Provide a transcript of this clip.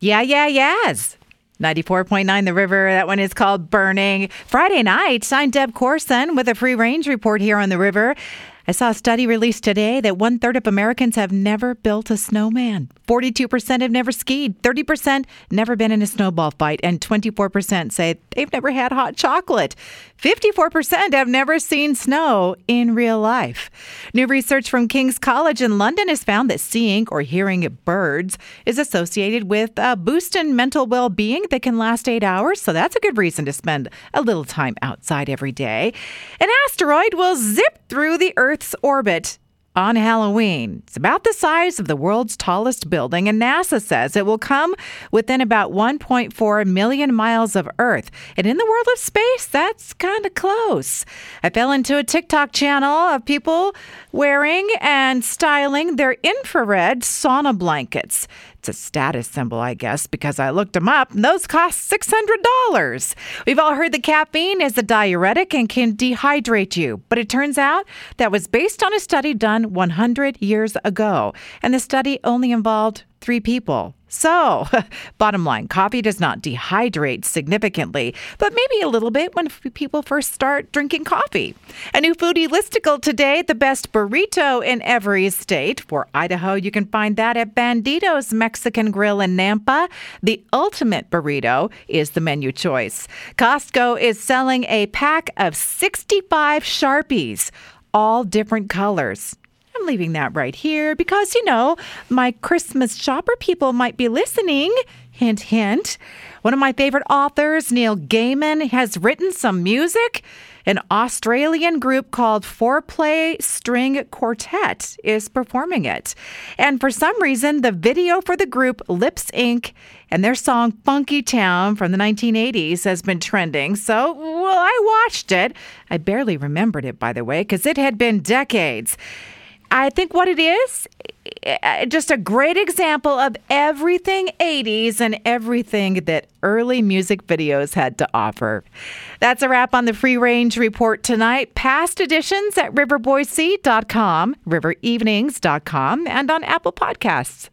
Yeah, yeah, yes. 94.9 The River. That one is called Burning. Friday night, I'm Deb Courson with a free range report here on the river. I saw a study released today that one third of Americans have never built a snowman. 42% have never skied, 30% never been in a snowball fight, and 24% say they've never had hot chocolate. 54% have never seen snow in real life. New research from King's College in London has found that seeing or hearing birds is associated with a boost in mental well being that can last eight hours. So that's a good reason to spend a little time outside every day. An asteroid will zip through the Earth's orbit on Halloween. It's about the size of the world's tallest building, and NASA says it will come within about 1.4 million miles of Earth. And in the world of space, that's kind of close. I fell into a TikTok channel of people wearing and styling their infrared sauna blankets. It's a status symbol, I guess, because I looked them up, and those cost $600. We've all heard that caffeine is a diuretic and can dehydrate you, but it turns out that was based on a study done 100 years ago, and the study only involved three people. So, bottom line, coffee does not dehydrate significantly, but maybe a little bit when people first start drinking coffee. A new foodie listicle today, the best burrito in every state. For Idaho, you can find that at Bandito's Mexican Grill in Nampa. The ultimate burrito is the menu choice. Costco is selling a pack of 65 Sharpies, all different colors. Leaving that right here because, you know, my Christmas shopper people might be listening. Hint, hint. One of my favorite authors, Neil Gaiman, has written some music. An Australian group called FourPlay String Quartet is performing it. And for some reason, the video for the group Lips Inc. and their song Funkytown from the 1980s has been trending. So, well, I watched it. I barely remembered it, by the way, because it had been decades. I think what it is, eh, just a great example of everything 80s and everything that early music videos had to offer. That's a wrap on the Free Range Report tonight. Past editions at riverboise.com, riverevenings.com, and on Apple Podcasts.